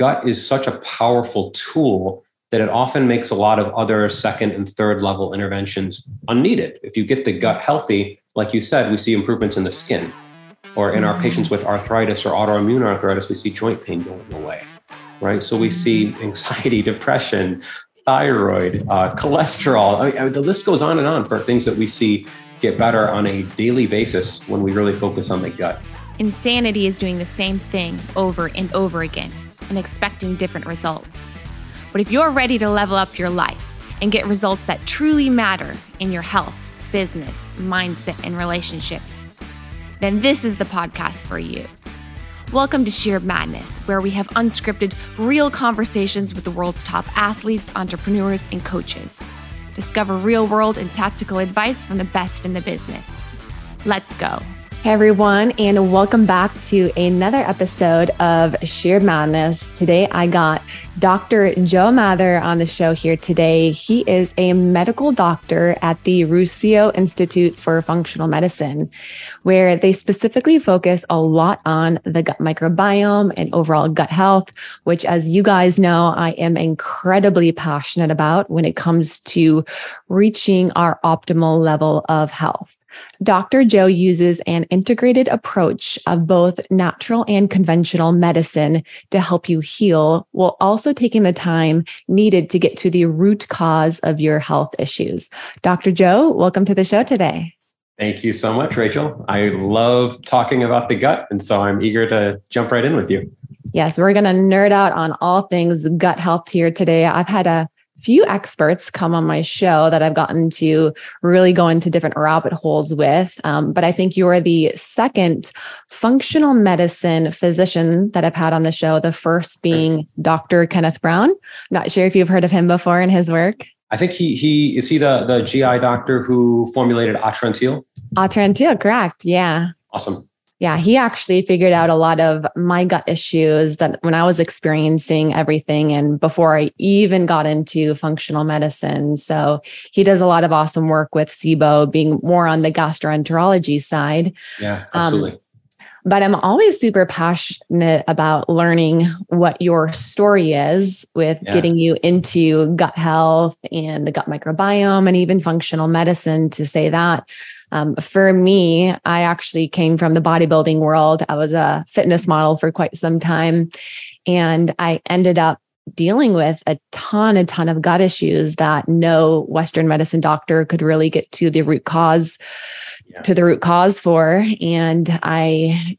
gut is such a powerful tool that it often makes a lot of other second and third level interventions unneeded. If you get the gut healthy, like you said, we see improvements in the skin. Or in our patients with arthritis or autoimmune arthritis, we see joint pain going away, right? So we see anxiety, depression, thyroid, uh, cholesterol. I mean, the list goes on and on for things that we see get better on a daily basis when we really focus on the gut. Insanity is doing the same thing over and over again and expecting different results. But if you're ready to level up your life and get results that truly matter in your health, business, mindset, and relationships, then this is the podcast for you. Welcome to Shear Madness, where we have unscripted, real conversations with the world's top athletes, entrepreneurs, and coaches. Discover real world and tactical advice from the best in the business. Let's go. Hey everyone, and welcome back to another episode of Shear Madness. Today I got Dr. Joe Mather on the show here today. He is a medical doctor at the Ruscio Institute for Functional Medicine, where they specifically focus a lot on the gut microbiome and overall gut health, which, as you guys know, I am incredibly passionate about when it comes to reaching our optimal level of health. Dr. Joe uses an integrated approach of both natural and conventional medicine to help you heal while also taking the time needed to get to the root cause of your health issues. Dr. Joe, welcome to the show today. Thank you so much, Rachel. I love talking about the gut, and so I'm eager to jump right in with you. Yes, we're going to nerd out on all things gut health here today. I've had a few experts come on my show that I've gotten to really go into different rabbit holes with. Um, but I think you are the second functional medicine physician that I've had on the show, the first being Dr. Kenneth Brown. Not sure if you've heard of him before in his work. I think he he is he the the GI doctor who formulated Atrantil. Atrantil, correct? Yeah. Awesome. Yeah, he actually figured out a lot of my gut issues that when I was experiencing everything and before I even got into functional medicine. So he does a lot of awesome work with SIBO, being more on the gastroenterology side. Yeah, um, absolutely. Um, but I'm always super passionate about learning what your story is with yeah. getting you into gut health and the gut microbiome and even functional medicine to say that. Um, for me, I actually came from the bodybuilding world. I was a fitness model for quite some time. And I ended up dealing with a ton, a ton of gut issues that no Western medicine doctor could really get to the root cause, yeah. to the root cause for. And I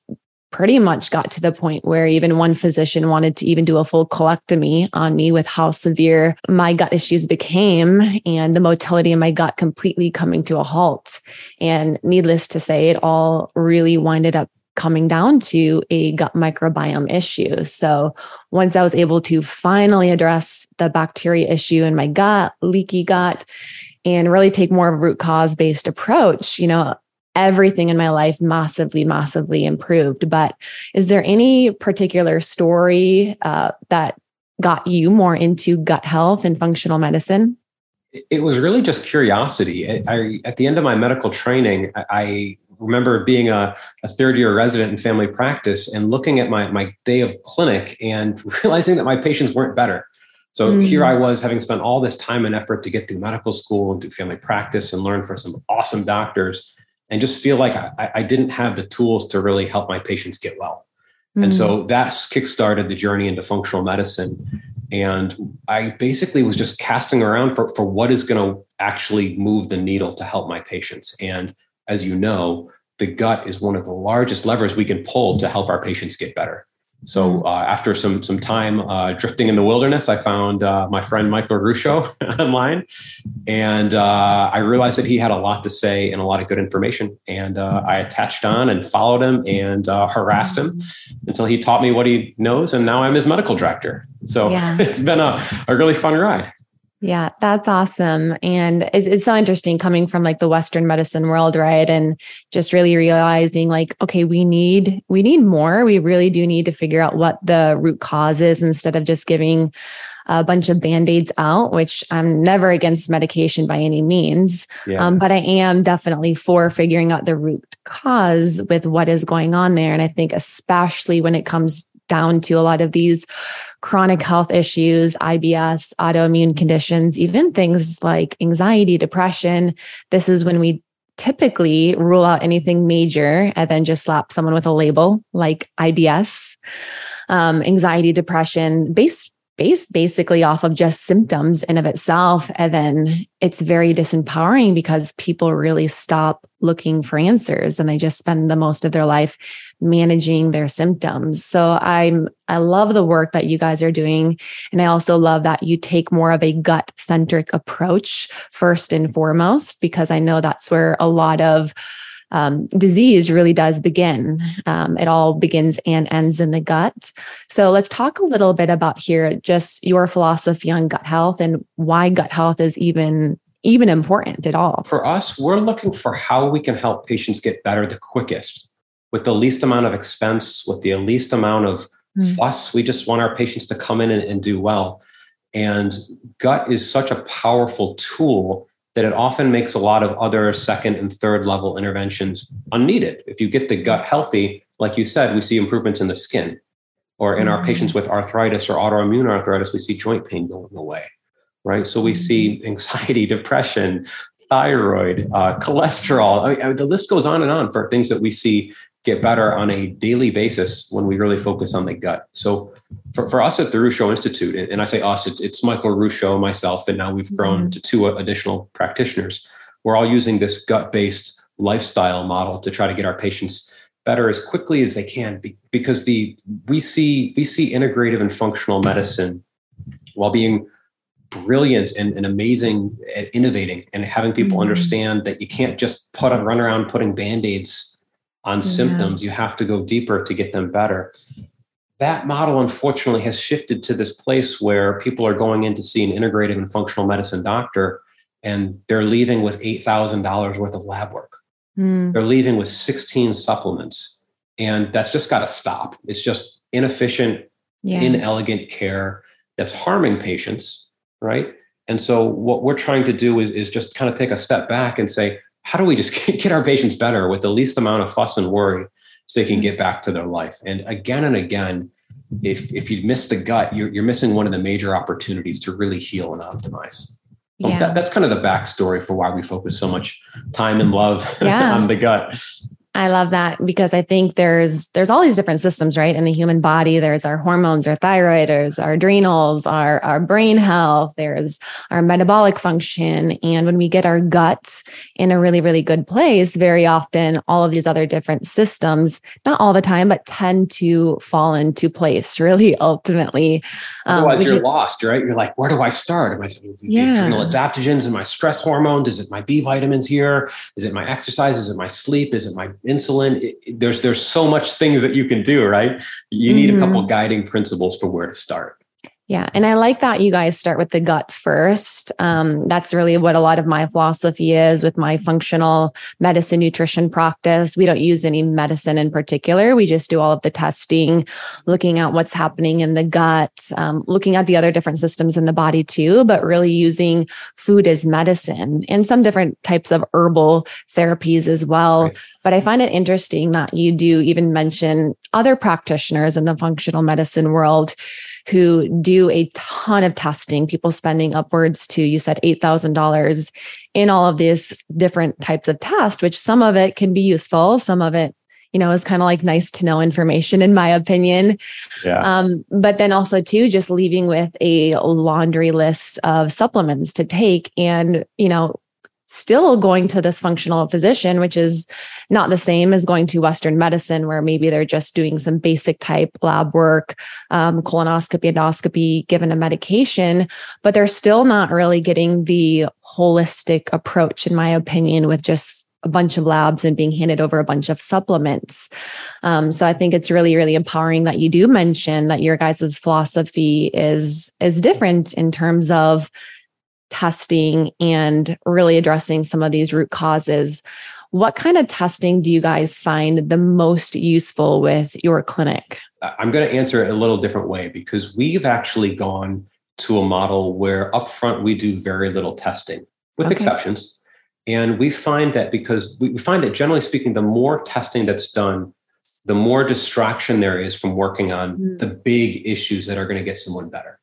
pretty much got to the point where even one physician wanted to even do a full colectomy on me with how severe my gut issues became and the motility in my gut completely coming to a halt. And needless to say, it all really winded up coming down to a gut microbiome issue. So once I was able to finally address the bacteria issue in my gut, leaky gut, and really take more of a root cause based approach, you know, everything in my life massively, massively improved. But is there any particular story uh, that got you more into gut health and functional medicine? It was really just curiosity. I, I, at the end of my medical training, I remember being a, a, third year resident in family practice and looking at my, my day of clinic and realizing that my patients weren't better. So mm. here I was having spent all this time and effort to get through medical school and do family practice and learn from some awesome doctors and just feel like I, I didn't have the tools to really help my patients get well. Mm-hmm. And so mm. that's kickstarted the journey into functional medicine. And I basically was just casting around for, for what is going to actually move the needle to help my patients. And as you know, the gut is one of the largest levers we can pull to help our patients get better. So mm-hmm. uh, after some some time uh, drifting in the wilderness, I found uh, my friend Michael Ruscio online, and uh, I realized that he had a lot to say and a lot of good information. And uh, I attached on and followed him and uh, harassed him until he taught me what he knows, and now I'm his medical director. So yeah. it's been a, a really fun ride. Yeah, that's awesome. And it's, it's, so interesting coming from like the Western medicine world, right? And just really realizing like, okay, we need, we need more. We really do need to figure out what the root cause is instead of just giving a bunch of band-aids out, which I'm never against medication by any means. Yeah. Um, but I am definitely for figuring out the root cause with what is going on there. And I think especially when it comes down to a lot of these chronic health issues, IBS, autoimmune conditions, even things like anxiety, depression. This is when we typically rule out anything major and then just slap someone with a label like IBS, um, anxiety, depression, based based basically off of just symptoms in of itself. And then it's very disempowering because people really stop looking for answers and they just spend the most of their life managing their symptoms. So i'm i love the work that you guys are doing. And i also love that you take more of a gut centric approach first and foremost because i know that's where a lot of um, disease really does begin. Um, it all begins and ends in the gut. So let's talk a little bit about here just your philosophy on gut health and why gut health is even even important at all. For us, we're looking for how we can help patients get better the quickest with the least amount of expense, with the least amount of mm. fuss. We just want our patients to come in and, and do well. And gut is such a powerful tool that it often makes a lot of other second and third level interventions unneeded. If you get the gut healthy, like you said, we see improvements in the skin. Or in mm-hmm. our patients with arthritis or autoimmune arthritis, we see joint pain going away, right? So we mm-hmm. see anxiety, depression, thyroid, uh, cholesterol. I mean, the list goes on and on for things that we see get better on a daily basis when we really focus on the gut. So for, for us at the Ruscio Institute, and I say us, it's, it's Michael Ruscio, myself, and now we've grown mm-hmm. to two additional practitioners. We're all using this gut-based lifestyle model to try to get our patients better as quickly as they can because the we see we see integrative and functional medicine while being brilliant and, and amazing at innovating and having people mm-hmm. understand that you can't just put on run around putting band-aids on yeah. symptoms. You have to go deeper to get them better. That model, unfortunately, has shifted to this place where people are going in to see an integrative and functional medicine doctor, and they're leaving with $8,000 worth of lab work. Mm. They're leaving with 16 supplements. And that's just got to stop. It's just inefficient, yeah. inelegant care that's harming patients, right? And so, what we're trying to do is, is just kind of take a step back and say, how do we just get our patients better with the least amount of fuss and worry so they can mm-hmm. get back to their life? And again and again, if if you miss the gut, you're, you're missing one of the major opportunities to really heal and optimize. Yeah. that, that's kind of the backstory for why we focus so much time and love yeah. on the gut. I love that because I think there's there's all these different systems, right? In the human body, there's our hormones, our thyroid, there's our adrenals, our our brain health, there's our metabolic function, and when we get our gut in a really really good place, very often all of these other different systems, not all the time, but tend to fall into place. Really, ultimately, um, otherwise you're lost, right? You're like, where do I start? Am I the yeah. adrenal adaptogens and my stress hormones? Is it my B vitamins here? Is it my exercise? Is it my sleep? Is it my insulin it, there's there's so much things that you can do right you need mm-hmm. a couple guiding principles for where to start yeah. And I like that you guys start with the gut first. Um, that's really what a lot of my philosophy is with my functional medicine nutrition practice. We don't use any medicine in particular. We just do all of the testing, looking at what's happening in the gut, um, looking at the other different systems in the body too, but really using food as medicine and some different types of herbal therapies as well. Right. But I find it interesting that you do even mention other practitioners in the functional medicine world who do a ton of testing, people spending upwards to, you said $8,000 in all of these different types of tests, which some of it can be useful, some of it you know, is kind of like nice to know information, in my opinion. Yeah. Um, but then also too, just leaving with a laundry list of supplements to take, and you know, still going to this functional physician, which is not the same as going to Western medicine, where maybe they're just doing some basic type lab work, um, colonoscopy, endoscopy, given a medication, but they're still not really getting the holistic approach, in my opinion, with just a bunch of labs and being handed over a bunch of supplements. Um, so I think it's really, really empowering that you do mention that your guys' philosophy is is different in terms of testing and really addressing some of these root causes. What kind of testing do you guys find the most useful with your clinic? I'm going to answer it a little different way because we've actually gone to a model where upfront we do very little testing, with okay. exceptions. And we find that because we find that generally speaking, the more testing that's done, the more distraction there is from working on mm. the big issues that are going to get someone better.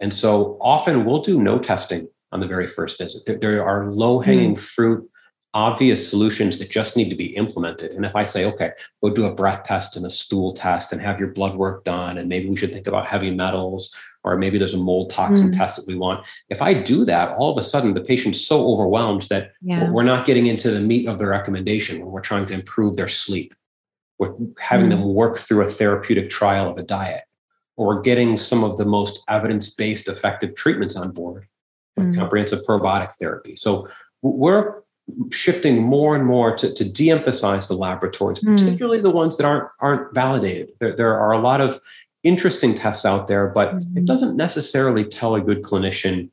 And so often we'll do no testing on the very first visit. There, are low hanging mm. fruit, obvious solutions that just need to be implemented. And if I say, okay, go do a breath test and a stool test and have your blood work done, and maybe we should think about heavy metals, or maybe there's a mold toxin mm. test that we want. If I do that, all of a sudden the patient's so overwhelmed that yeah. we're not getting into the meat of the recommendation when we're trying to improve their sleep. We're having mm. them work through a therapeutic trial of a diet, or getting some of the most evidence based effective treatments on board, like mm. comprehensive probiotic therapy. So we're shifting more and more to, to de-emphasize the laboratories, mm. particularly the ones that aren't aren't validated. There, there are a lot of interesting tests out there, but mm-hmm. it doesn't necessarily tell a good clinician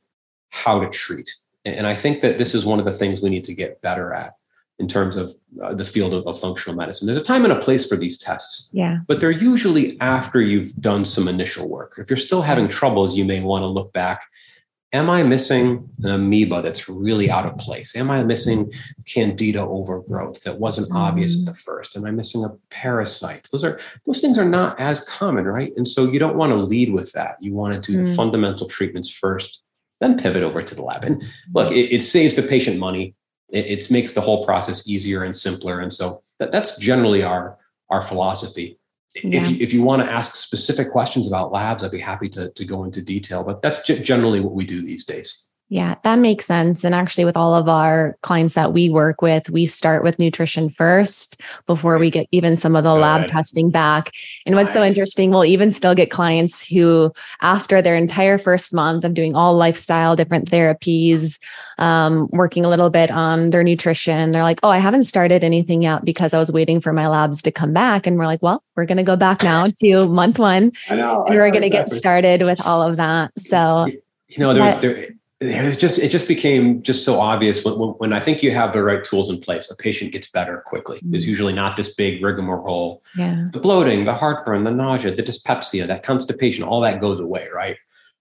how to treat. And I think that this is one of the things we need to get better at in terms of uh, the field of, of, functional medicine. There's a time and a place for these tests. Yeah. But they're usually after you've done some initial work. If you're still having troubles, you may want to look back. Am I missing an amoeba that's really out of place? Am I missing candida overgrowth that wasn't mm. obvious at the first? Am I missing a parasite? Those are those things are not as common, right? And so you don't want to lead with that. You want to do mm. the fundamental treatments first, then pivot over to the lab. And look, it, it saves the patient money it, it makes the whole process easier and simpler. And so that, that's generally our, our philosophy. Yeah. If, you, if you want to ask specific questions about labs, I'd be happy to, to go into detail, but that's generally what we do these days. Yeah, that makes sense. And actually, with all of our clients that we work with, we start with nutrition first before we get even some of the Good. lab testing back. And nice. what's so interesting, we'll even still get clients who, after their entire first month of doing all lifestyle, different therapies, um, working a little bit on their nutrition, they're like, Oh, I haven't started anything yet because I was waiting for my labs to come back. And we're like, Well, we're going to go back now to month one. I know. And we're going to exactly. get started with all of that. So, you know, there's, there, it just it just became just so obvious when, when, I think you have the right tools in place, a patient gets better quickly. Mm-hmm. There's usually not this big rigmarole. Yeah. The bloating, the heartburn, the nausea, the dyspepsia, that constipation, all that goes away, right?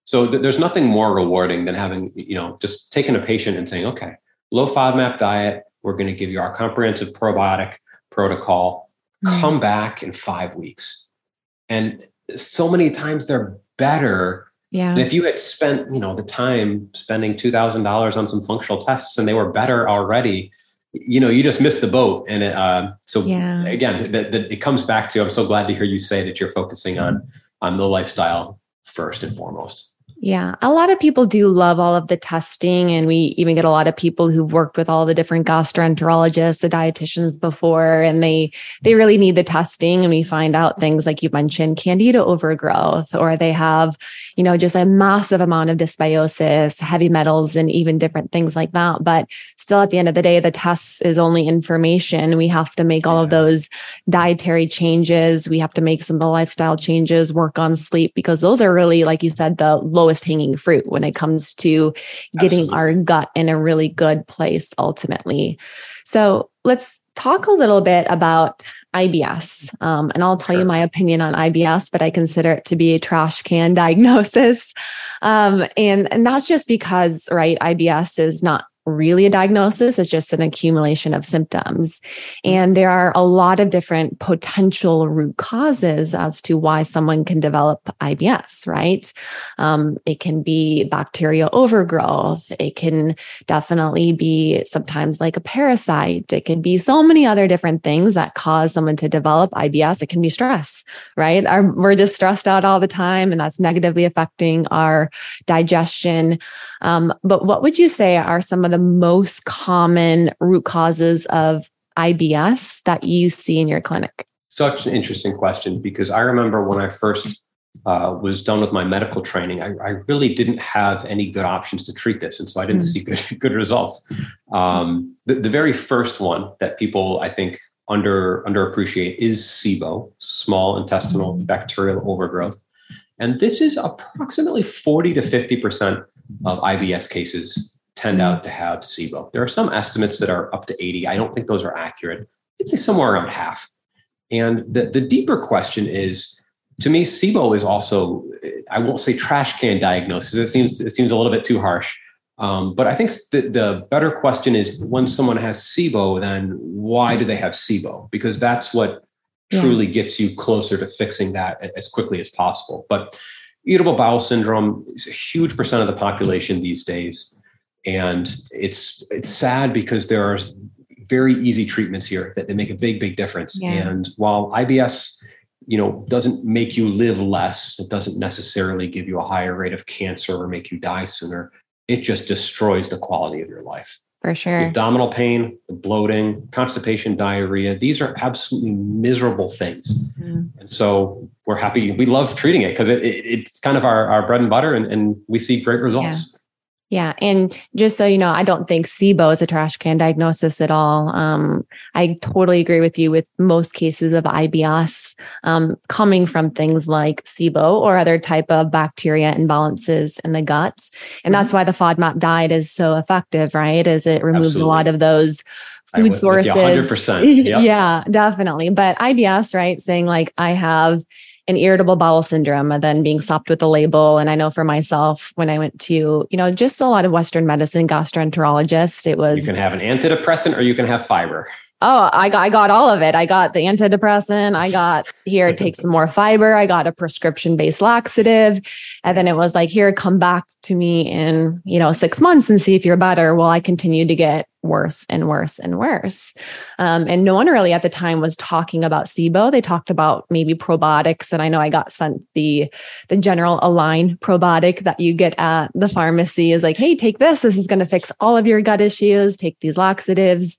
So th- there's nothing more rewarding than having you know just taking a patient and saying, okay, low FODMAP diet, we're going to give you our comprehensive probiotic protocol. Mm-hmm. Come back in five weeks, and so many times they're better yeah. And if you had spent, you know, the time spending two thousand dollars on some functional tests and they were better already, you know, you just missed the boat. And it, uh, so yeah. again, the, the, it comes back to. I'm so glad to hear you say that you're focusing on on the lifestyle first and foremost. Yeah, a lot of people do love all of the testing. And we even get a lot of people who've worked with all the different gastroenterologists, the dietitians before, and they they really need the testing. And we find out things like you mentioned, candida overgrowth, or they have, you know, just a massive amount of dysbiosis, heavy metals, and even different things like that. But still at the end of the day, the tests is only information. We have to make all of those dietary changes. We have to make some of the lifestyle changes, work on sleep, because those are really, like you said, the lowest lowest hanging fruit when it comes to getting Absolutely. our gut in a really good place ultimately. So let's talk a little bit about IBS. Um, and I'll tell sure. you my opinion on IBS, but I consider it to be a trash can diagnosis. Um, and, and that's just because, right, IBS is not really a diagnosis, it's just an accumulation of symptoms. And there are a lot of different potential root causes as to why someone can develop IBS, right? Um, it can be bacterial overgrowth. It can definitely be sometimes like a parasite. It can be so many other different things that cause someone to develop IBS. It can be stress, right? Our, we're just stressed out all the time, and that's negatively affecting our digestion. Um, but what would you say are some of the most common root causes of IBS that you see in your clinic? Such an interesting question because I remember when I first uh, was done with my medical training, I, I, really didn't have any good options to treat this, and so I didn't mm. see good good results. Um, the, the, very first one that people I think under underappreciate is SIBO, small intestinal mm. bacterial overgrowth, and this is approximately forty to fifty percent of IBS cases tend out to have SIBO. There are some estimates that are up to 80. I don't think those are accurate. I'd say somewhere around half. And the, the deeper question is to me, SIBO is also, I won't say trash can diagnosis. It seems, it seems a little bit too harsh. Um, but I think the, the better question is when someone has SIBO, then why do they have SIBO? Because that's what truly yeah. gets you closer to fixing that as quickly as possible. But irritable bowel syndrome is a huge percent of the population these days. And it's it's sad because there are very easy treatments here that, that make a big, big difference. Yeah. And while IBS, you know, doesn't make you live less, it doesn't necessarily give you a higher rate of cancer or make you die sooner. It just destroys the quality of your life. For sure. The abdominal pain, the bloating, constipation, diarrhea, these are absolutely miserable things. Mm-hmm. And so we're happy. We love treating it because it, it, it's kind of our, our bread and butter and, and we see great results. Yeah. Yeah. And just so you know, I don't think SIBO is a trash can diagnosis at all. Um, I totally agree with you with most cases of IBS um, coming from things like SIBO or other type of bacteria imbalances in the gut. And that's mm-hmm. why the FODMAP diet is so effective, right? As it removes Absolutely. a lot of those food sources. 100%. Yep. yeah, definitely. But IBS, right? Saying like, I have an irritable bowel syndrome and then being stopped with a label. And I know for myself, when I went to, you know, just a lot of Western medicine gastroenterologists, it was. You can have an antidepressant or you can have fiber. Oh, I got I got all of it. I got the antidepressant. I got here take some more fiber. I got a prescription based laxative, and then it was like here come back to me in you know six months and see if you're better. Well, I continued to get worse and worse and worse, um, and no one really at the time was talking about SIBO. They talked about maybe probiotics, and I know I got sent the the general Align probiotic that you get at the pharmacy. Is like, hey, take this. This is going to fix all of your gut issues. Take these laxatives.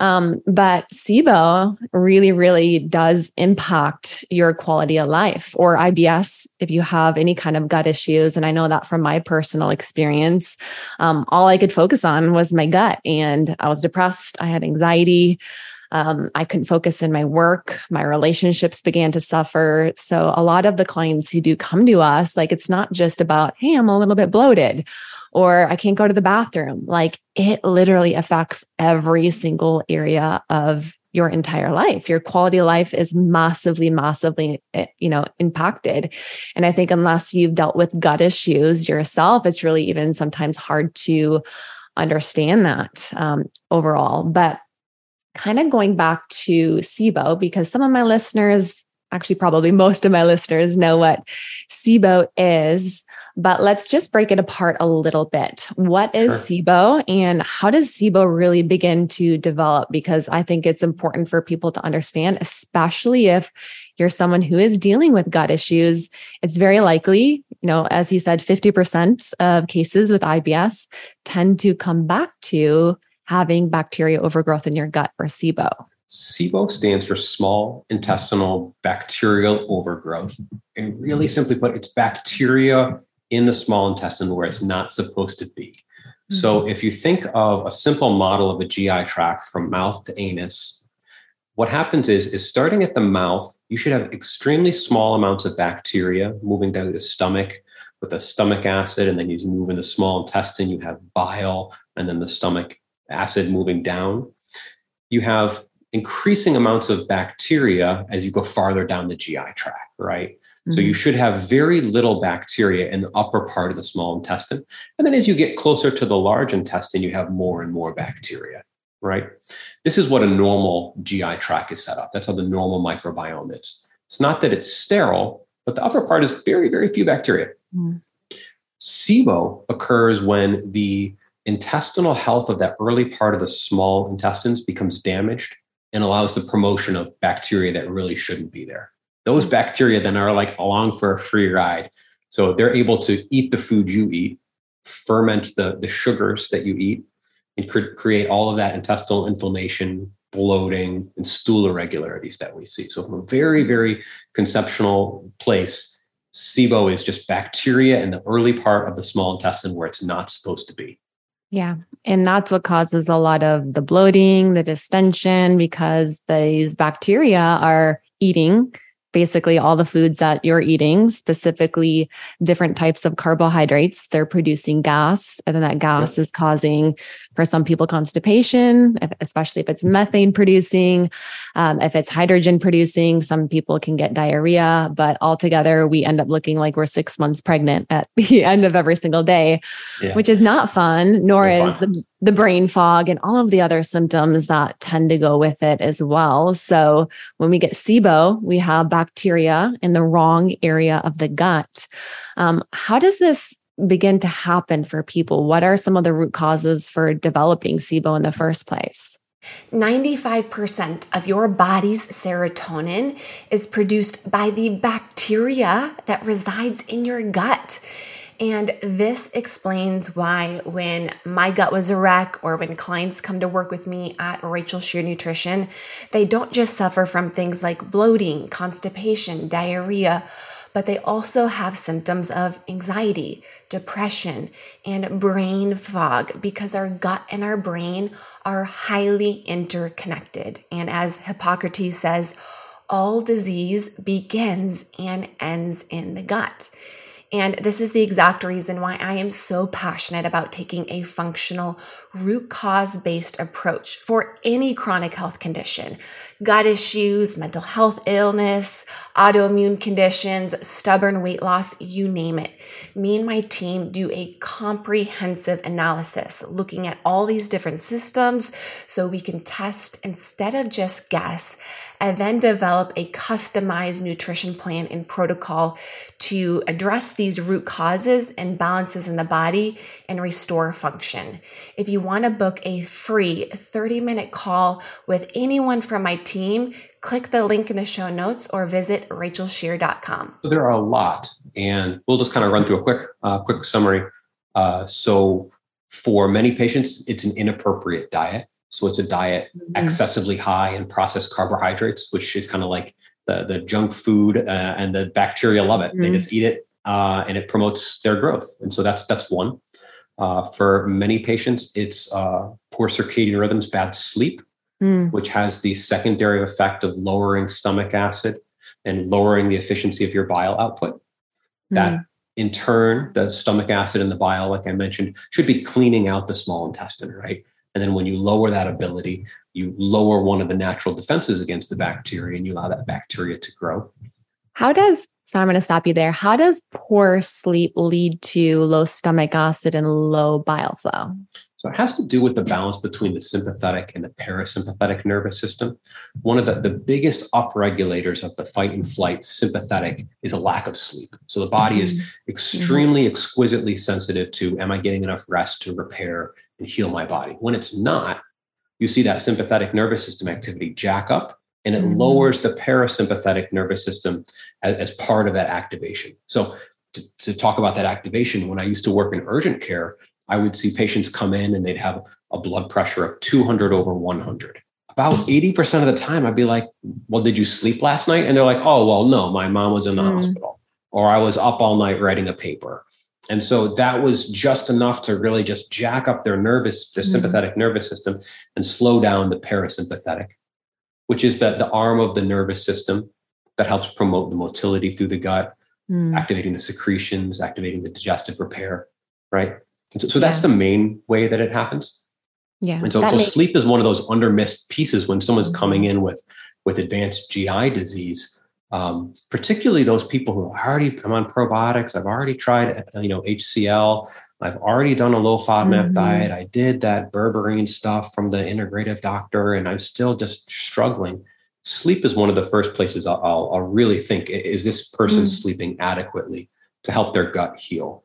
Um, but SIBO really, really does impact your quality of life or IBS if you have any kind of gut issues. And I know that from my personal experience, um, all I could focus on was my gut and I was depressed. I had anxiety. Um, I couldn't focus in my work. My relationships began to suffer. So, a lot of the clients who do come to us, like it's not just about, hey, I'm a little bit bloated or I can't go to the bathroom. Like it literally affects every single area of your entire life. Your quality of life is massively, massively, eh, you know, impacted. And I think unless you've dealt with gut issues yourself, it's really even sometimes hard to understand that um, overall. But kind of going back to SIBO, because some of my listeners actually probably most of my listeners know what SIBO is, but let's just break it apart a little bit. What is sure. SIBO and how does SIBO really begin to develop? Because I think it's important for people to understand, especially if you're someone who is dealing with gut issues. It's very likely, you know, as he said, 50% of cases with IBS tend to come back to having bacteria overgrowth in your gut or SIBO. SIBO stands for small intestinal bacterial overgrowth. And really simply put, it's bacteria in the small intestine where it's not supposed to be. Mm-hmm. So if you think of a simple model of a GI tract from mouth to anus, what happens is, is starting at the mouth, you should have extremely small amounts of bacteria moving down the stomach with the stomach acid, and then you move in the small intestine, you have bile, and then the stomach acid moving down. You have increasing amounts of bacteria as you go farther down the GI tract, right? Mm-hmm. So you mm-hmm. should have very little bacteria in the upper part of the small intestine. And then as you get closer to the large intestine, you have more and more bacteria, right? This is what a normal GI tract is set up. That's how the normal microbiome is. It's not that it's sterile, but the upper part is very, very few bacteria. Mm-hmm. SIBO occurs when the intestinal health of that early part of the small intestines becomes damaged and allows the promotion of bacteria that really shouldn't be there. Those bacteria then are like along for a free ride. So they're able to eat the food you eat, ferment the, the sugars that you eat, and cre- create all of that intestinal inflammation, bloating, and stool irregularities that we see. So, from a very, very conceptual place, SIBO is just bacteria in the early part of the small intestine where it's not supposed to be. Yeah. And that's what causes a lot of the bloating, the distension, because these bacteria are eating basically all the foods that you're eating, specifically different types of carbohydrates. They're producing gas, and then that gas is causing For some people, constipation, especially if it's methane producing, um, if it's hydrogen producing, some people can get diarrhea. But altogether, we end up looking like we're six months pregnant at the end of every single day, yeah. which is not fun, nor no is fun. the the brain fog and all of the other symptoms that tend to go with it as well. So when we get SIBO, we have bacteria in the wrong area of the gut. Um, how does this begin to happen for people? What are some of the root causes for developing SIBO in the first place? 95% of your body's serotonin is produced by the bacteria that resides in your gut. And this explains why, when my gut was a wreck, or when clients come to work with me at Rachel Shear Nutrition, they don't just suffer from things like bloating, constipation, diarrhea, but they also have symptoms of anxiety, depression, and brain fog because our gut and our brain are highly interconnected. And as Hippocrates says, all disease begins and ends in the gut. And this is the exact reason why I am so passionate about taking a functional, root cause based approach for any chronic health condition gut issues, mental health illness, autoimmune conditions, stubborn weight loss, you name it. Me and my team do a comprehensive analysis looking at all these different systems so we can test instead of just guess and then develop a customized nutrition plan and protocol to address these root causes and balances in the body and restore function. If you want to book a free 30 minute call with anyone from my team, click the link in the show notes or visit rachelshear.com. So there are a lot, and we'll just kind of run through a quick, uh, quick summary. Uh, so for many patients, it's an inappropriate diet. So it's a diet mm-hmm. excessively high in processed carbohydrates, which is kind of like the, the junk food, uh, and the bacteria love it. Mm-hmm. They just eat it, uh, and it promotes their growth. And so that's that's one. Uh, for many patients, it's uh, poor circadian rhythms, bad sleep, mm. which has the secondary effect of lowering stomach acid and lowering the efficiency of your bile output. That mm. in turn, the stomach acid and the bile, like I mentioned, should be cleaning out the small intestine, right? And then when you lower that ability, you lower one of the natural defenses against the bacteria and you allow that bacteria to grow. How does, so I'm going to stop you there. How does poor sleep lead to low stomach acid and low bile flow? So it has to do with the balance between the sympathetic and the parasympathetic nervous system. One of the, the biggest upregulators of the fight and flight sympathetic is a lack of sleep. So the body is mm-hmm. extremely mm-hmm. exquisitely sensitive to am I getting enough rest to repair and heal my body? When it's not, you see that sympathetic nervous system activity jack up and it mm-hmm. lowers the parasympathetic nervous system as, as, part of that activation. So to, to talk about that activation, when I used to work in urgent care, I would see patients come in and they'd have a blood pressure of 200 over 100. About 80% of the time, I'd be like, Well, did you sleep last night? And they're like, Oh, well, no, my mom was in the mm. hospital, or I was up all night writing a paper. And so that was just enough to really just jack up their nervous, their mm. sympathetic nervous system and slow down the parasympathetic, which is the, the arm of the nervous system that helps promote the motility through the gut, mm. activating the secretions, activating the digestive repair, right? So, so that's yeah. the main way that it happens. Yeah. And so, so makes- sleep is one of those under missed pieces when someone's mm-hmm. coming in with with advanced GI disease. Um, particularly those people who already I'm on probiotics. I've already tried, you know, HCL. I've already done a low FODMAP mm-hmm. diet. I did that berberine stuff from the integrative doctor, and I'm still just struggling. Sleep is one of the first places I'll, I'll, I'll really think: is this person mm-hmm. sleeping adequately to help their gut heal?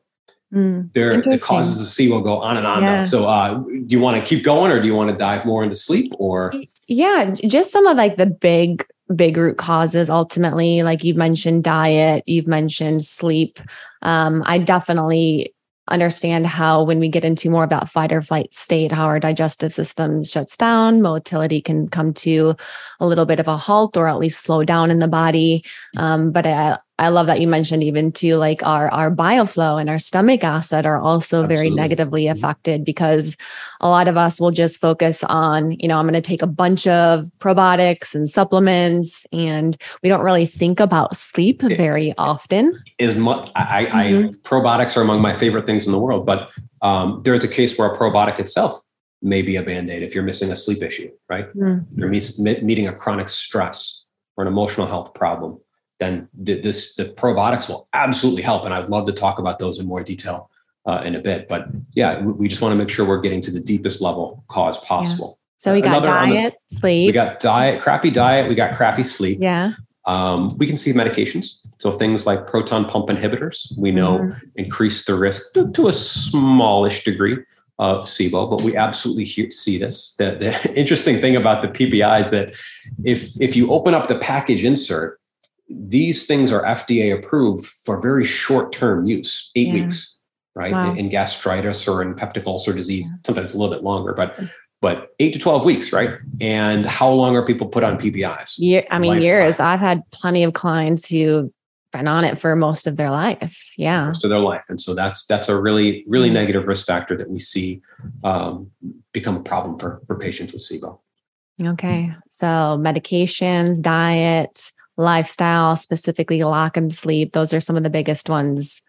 Mm, there, the causes of C will go on and on. Yeah. So, uh, do you want to keep going, or do you want to dive more into sleep, or? Yeah, just some of like the big, big root causes. Ultimately, like you've mentioned, diet. You've mentioned sleep. Um, I definitely understand how when we get into more of that fight or flight state how our digestive system shuts down motility can come to a little bit of a halt or at least slow down in the body um, but I, I love that you mentioned even too, like our our bile flow and our stomach acid are also Absolutely. very negatively mm-hmm. affected because a lot of us will just focus on, you know, I'm going to take a bunch of probiotics and supplements, and we don't really think about sleep very often. Is much I, mm-hmm. I probiotics are among my favorite things in the world, but um, there is a case where a probiotic itself may be a band-aid if you're missing a sleep issue right mm. if you're me- meeting a chronic stress or an emotional health problem then th- this the probiotics will absolutely help and i'd love to talk about those in more detail uh, in a bit but yeah we just want to make sure we're getting to the deepest level cause possible yeah. so we got Another, diet the, sleep we got diet crappy diet we got crappy sleep yeah um, we can see medications. So things like proton pump inhibitors, we know mm-hmm. increase the risk to, to, a smallish degree of SIBO, but we absolutely hear, see this. The, the interesting thing about the PPI is that if if you open up the package insert, these things are FDA approved for very short term use, eight yeah. weeks, right? Wow. In, in, gastritis or in peptic ulcer disease, yeah. sometimes a little bit longer, but but eight to 12 weeks, right? And how long are people put on PPIs? Yeah, I mean, Lifetime. years. I've had plenty of clients who been on it for most of their life. Yeah. Most of their life. And so that's that's a really, really mm-hmm. negative risk factor that we see um, become a problem for, for patients with SIBO. Okay. So medications, diet, lifestyle, specifically lack of sleep, those are some of the biggest ones.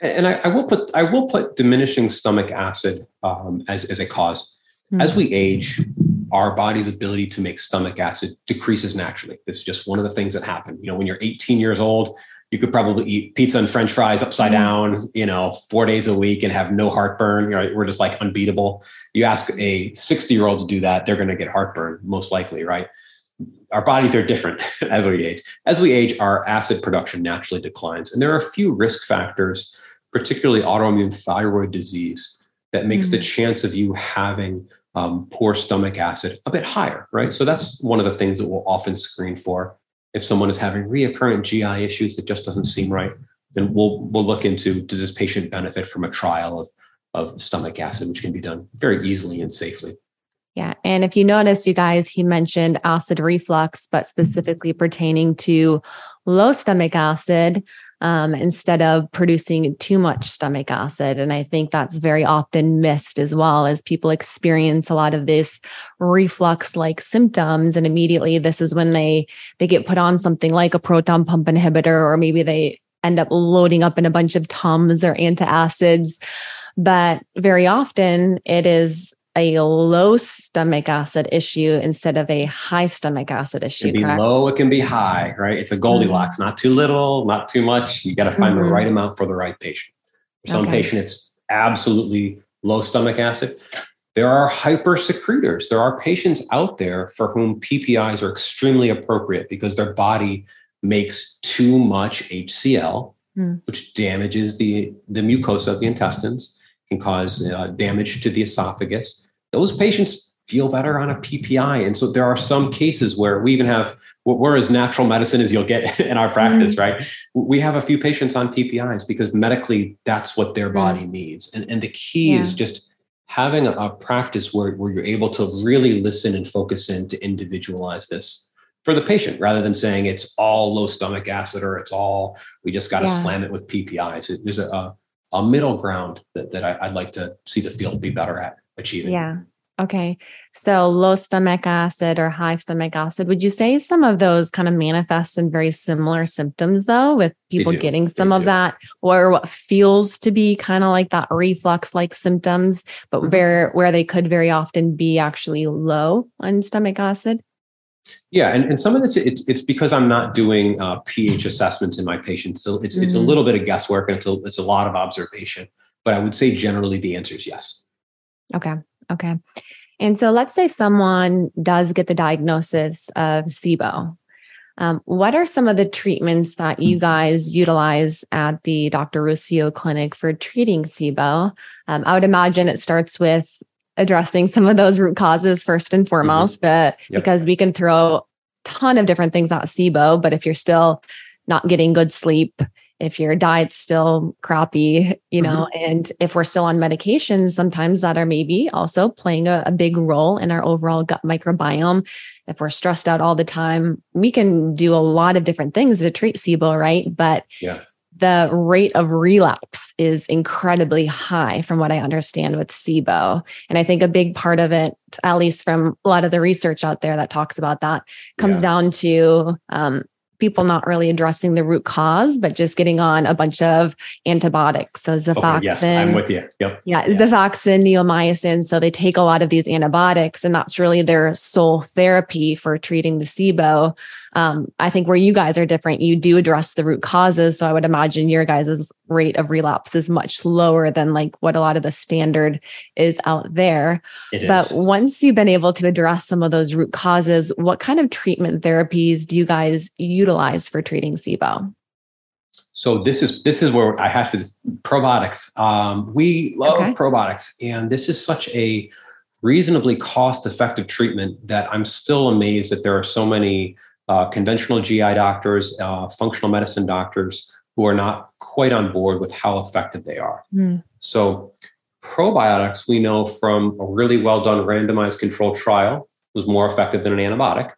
And I, I will put I will put diminishing stomach acid um, as, as a cause Mm-hmm. As we age, our body's ability to make stomach acid decreases naturally. This is just one of the things that happen. You know, when you're 18 years old, you could probably eat pizza and french fries upside mm-hmm. down, you know, four days a week and have no heartburn. You know, we're just like unbeatable. You ask a 60 year old to do that, they're going to get heartburn, most likely, right? Our bodies are different as we age. As we age, our acid production naturally declines. And there are a few risk factors, particularly autoimmune thyroid disease, that makes mm. the chance of you having um, poor stomach acid a bit higher, right? So that's one of the things that we'll often screen for. If someone is having reoccurrent GI issues that just doesn't seem right, then we'll we'll look into does this patient benefit from a trial of of stomach acid, which can be done very easily and safely. Yeah. And if you notice, you guys, he mentioned acid reflux, but specifically pertaining to low stomach acid um, instead of producing too much stomach acid. And I think that's very often missed as well as people experience a lot of this reflux like symptoms. And immediately this is when they they get put on something like a proton pump inhibitor, or maybe they end up loading up in a bunch of Tums or antacids. But very often it is a low stomach acid issue instead of a high stomach acid issue. It can be correct? low, it can be high, right? It's a Goldilocks, mm-hmm. not too little, not too much. You got to find mm-hmm. the right amount for the right patient. For some okay. patient, it's absolutely low stomach acid. There are hypersecretors. There are patients out there for whom PPIs are extremely appropriate because their body makes too much HCl, mm. which damages the, the mucosa of the intestines, can cause uh, damage to the esophagus those patients feel better on a PPI. And so there are some cases where we even have, we're as natural medicine as you'll get in our practice, mm right? We have a few patients on PPIs because medically that's what their body mm needs. And, and the key yeah. is just having a, a, practice where, where you're able to really listen and focus in to individualize this for the patient rather than saying it's all low stomach acid or it's all, we just got to yeah. slam it with PPIs. There's a, a, a middle ground that, that I, I'd like to see the field be better at achieving. Yeah. Okay. So low stomach acid or high stomach acid, would you say some of those kind of manifest in very similar symptoms though, with people getting some they of do. that or what feels to be kind of like that reflux like symptoms, but mm-hmm. where where they could very often be actually low on stomach acid? Yeah, and, and some of this it's it's because I'm not doing uh, pH assessments in my patients. So it's mm-hmm. it's a mm-hmm. little bit of guesswork and it's a it's a lot of observation. But I would say generally the answer is yes. Okay. Okay. And so let's say someone does get the diagnosis of SIBO. Um, what are some of the treatments that you guys utilize at the Dr. Ruscio clinic for treating SIBO? Um, I would imagine it starts with addressing some of those root causes first and mm-hmm. foremost, mm-hmm. but yep. because we can throw a ton of different things at SIBO, but if you're still not getting good sleep, if your diet's still crappy, you know, mm-hmm. and if we're still on medications, sometimes that are maybe also playing a, a, big role in our overall gut microbiome. If we're stressed out all the time, we can do a lot of different things to treat SIBO, right? But yeah. the rate of relapse is incredibly high from what I understand with SIBO. And I think a big part of it, at least from a lot of the research out there that talks about that, comes yeah. down to um, people not really addressing the root cause, but just getting on a bunch of antibiotics. So Xifaxan. Okay, yes, I'm with you. Yep. Yeah, yeah. Xifaxan, neomycin. So they take a lot of these antibiotics, and that's really their sole therapy for treating the SIBO. Um, I think where you guys are different, you do address the root causes. So I would imagine your guys' rate of relapse is much lower than like what a lot of the standard is out there. but once you've been able to address some of those root causes, what kind of treatment therapies do you guys utilize for treating SIBO? So this is this is where I have to probiotics. Um, we love okay. probiotics, and this is such a reasonably cost-effective treatment that I'm still amazed that there are so many uh, conventional GI doctors, uh, functional medicine doctors who are not quite on board with how effective they are. Mm. So, probiotics, we know from a really well done randomized controlled trial, was more effective than an antibiotic,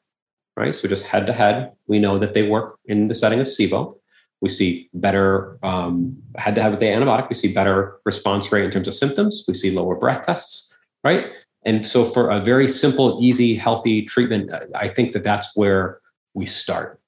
right? So, just head to head, we know that they work in the setting of SIBO. We see better um, had to have with the antibiotic. We see better response rate in terms of symptoms. We see lower breath tests, right? And so, for a very simple, easy, healthy treatment, I think that that's where we start.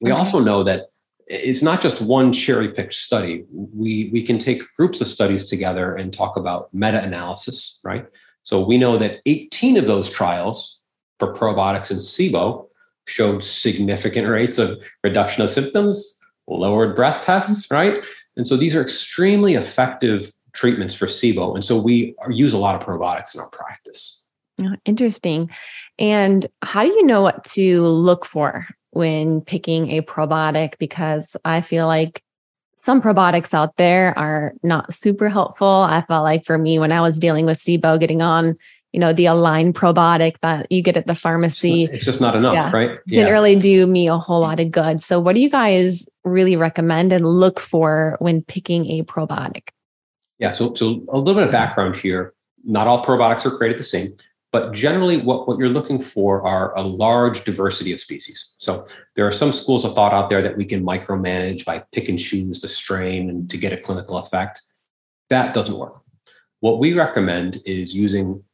We okay. also know that it's not just one cherry picked study. We, we can take groups of studies together and talk about meta analysis, right? So we know that 18 of those trials for probiotics and SIBO showed significant rates of reduction of symptoms, lowered breath tests, mm-hmm. right? And so these are extremely effective treatments for SIBO. And so we use a lot of probiotics in our practice. interesting. And how do you know what to look for when picking a probiotic? Because I feel like some probiotics out there are not super helpful. I felt like for me, when I was dealing with SIBO, getting on, you know, the Align probiotic that you get at the pharmacy. It's just not enough, yeah, right? Yeah. Didn't really do me a whole lot of good. So, what do you guys really recommend and look for when picking a probiotic? Yeah, so so a little bit of background here. Not all probiotics are created the same. But generally, what, what you're looking for are a large diversity of species. So there are some schools of thought out there that we can micromanage by pick and choose the strain and to get a clinical effect. That doesn't work. What we recommend is using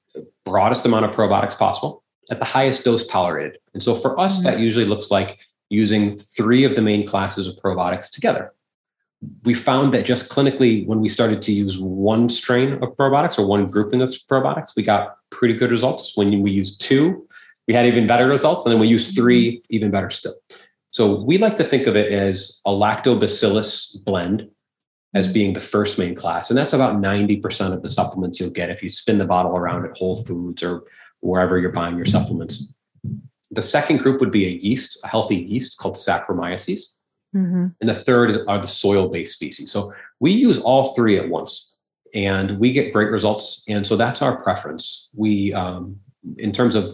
broadest amount of probiotics possible at the highest dose tolerated. And so for us, mm-hmm. that usually looks like using three of the main classes of probiotics together we found that just clinically, when we started to use one strain of probiotics or one grouping of probiotics, we got pretty good results. When we used two, we had even better results. And then we used three, even better still. So we like to think of it as a lactobacillus blend as being the first main class. And that's about 90% of the supplements you'll get if you spin the bottle around at Whole Foods or wherever you're buying your supplements. The second group would be a yeast, a healthy yeast called Saccharomyces. Mm-hmm. And the third is, are the soil based species. So we use all three at once and we get great results. And so that's our preference. We, um, in terms of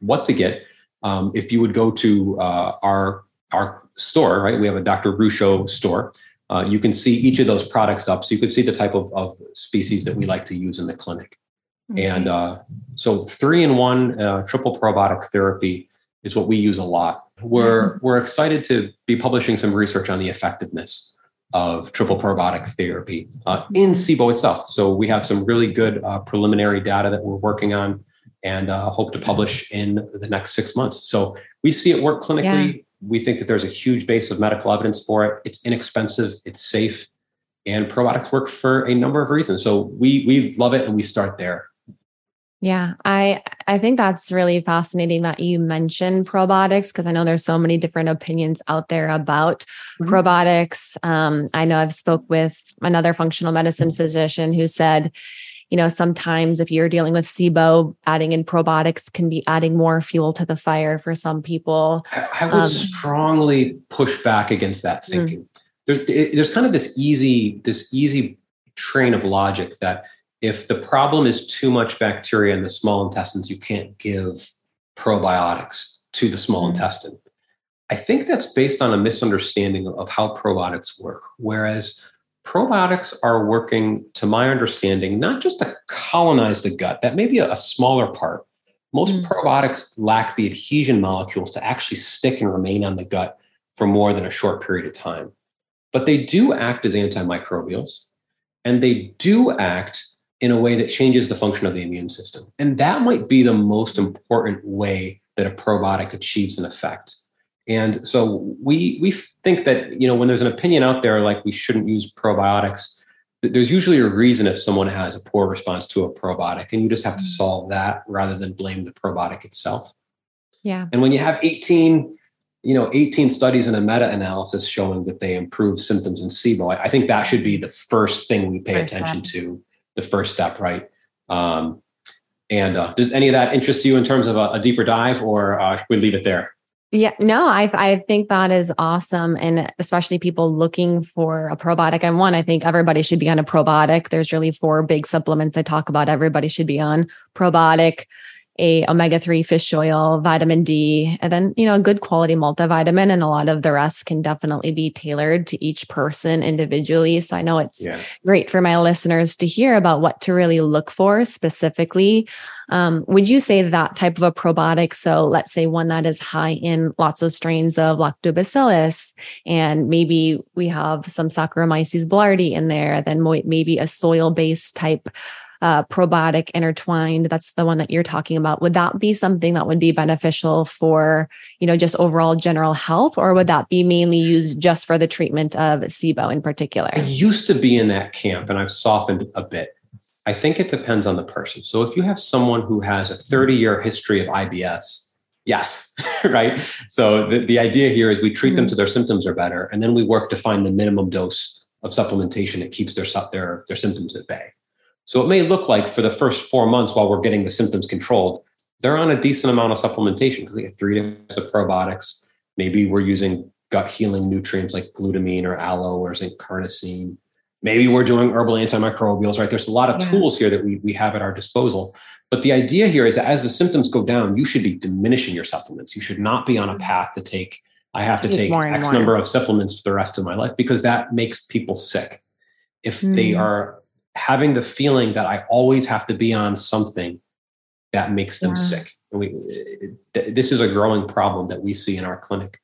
what to get, um, if you would go to uh, our, our store, right, we have a Dr. Ruscio store. Uh, you can see each of those products up. So you can see the type of, of species that we like to use in the clinic. Mm-hmm. And uh, so three in one uh, triple probiotic therapy is what we use a lot we're we're excited to be publishing some research on the effectiveness of triple probiotic therapy uh, in SIBO itself. So we have some really good uh, preliminary data that we're working on and uh, hope to publish in the next six months. So we see it work clinically. Yeah. We think that there's a huge base of medical evidence for it. It's inexpensive, it's safe, and probiotics work for a number of reasons. So we we love it and we start there. Yeah, I I think that's really fascinating that you mentioned probiotics because I know there's so many different opinions out there about mm-hmm. probiotics. Um, I know I've spoke with another functional medicine physician who said, you know, sometimes if you're dealing with SIBO, adding in probiotics can be adding more fuel to the fire for some people. I, I would um, strongly push back against that mm. thinking. Mm-hmm. There, there's kind of this easy this easy train of logic that if the problem is too much bacteria in the small intestines, you can't give probiotics to the small mm-hmm. intestine. I think that's based on a misunderstanding of how probiotics work. Whereas probiotics are working, to my understanding, not just to colonize the gut, that may be a, smaller part. Most mm. probiotics lack the adhesion molecules to actually stick and remain on the gut for more than a short period of time. But they do act as antimicrobials, and they do act in a way that changes the function of the immune system. And that might be the most important way that a probiotic achieves an effect And so we we think that you know when there's an opinion out there like we shouldn't use probiotics, there's usually a reason if someone has a poor response to a probiotic, and you just have to mm. solve that rather than blame the probiotic itself. Yeah. And when you have 18, you know, 18 studies and a meta-analysis showing that they improve symptoms in SIBO, I, I think that should be the first thing we pay first attention step. to, the first step, right? Um, and uh, does any of that interest you in terms of a, a deeper dive, or uh, we leave it there? Yeah, no, I I think that is awesome, and especially people looking for a probiotic. And one, I think everybody should be on a probiotic. There's really four big supplements I talk about. Everybody should be on probiotic, a omega-3 fish oil, vitamin D, and then, you know, a good quality multivitamin. And a lot of the rest can definitely be tailored to each person individually. So I know it's yeah. great for my listeners to hear about what to really look for specifically. Um, would you say that type of a probiotic, so let's say one that is high in lots of strains of lactobacillus, and maybe we have some Saccharomyces boulardii in there, then maybe a soil-based type uh, probiotic intertwined. That's the one that you're talking about. Would that be something that would be beneficial for you know just overall general health or would that be mainly used just for the treatment of sibo in particular? I used to be in that camp and i've softened a bit. I think it depends on the person. So if you have someone who has a 30 year history of ibs yes right? So the, the idea here is we treat mm-hmm. them to their symptoms are better and then we work to find the minimum dose of supplementation that keeps their their, their symptoms at bay so it may look like for the first four months while we're getting the symptoms controlled, they're on a decent amount of supplementation because they get three days of probiotics. Maybe we're using gut healing nutrients like glutamine or aloe or zinc carnosine. Maybe we're doing herbal antimicrobials, right? There's a lot of yeah. tools here that we, we have at our disposal. But the idea here is that as the symptoms go down, you should be diminishing your supplements. You should not be on a mm-hmm. path to take, I have to take X more. number of supplements for the rest of my life because that makes people sick. If mm. they are having the feeling that I always have to be on something that makes them yeah. sick. And we, this is a growing problem that we see in our clinic.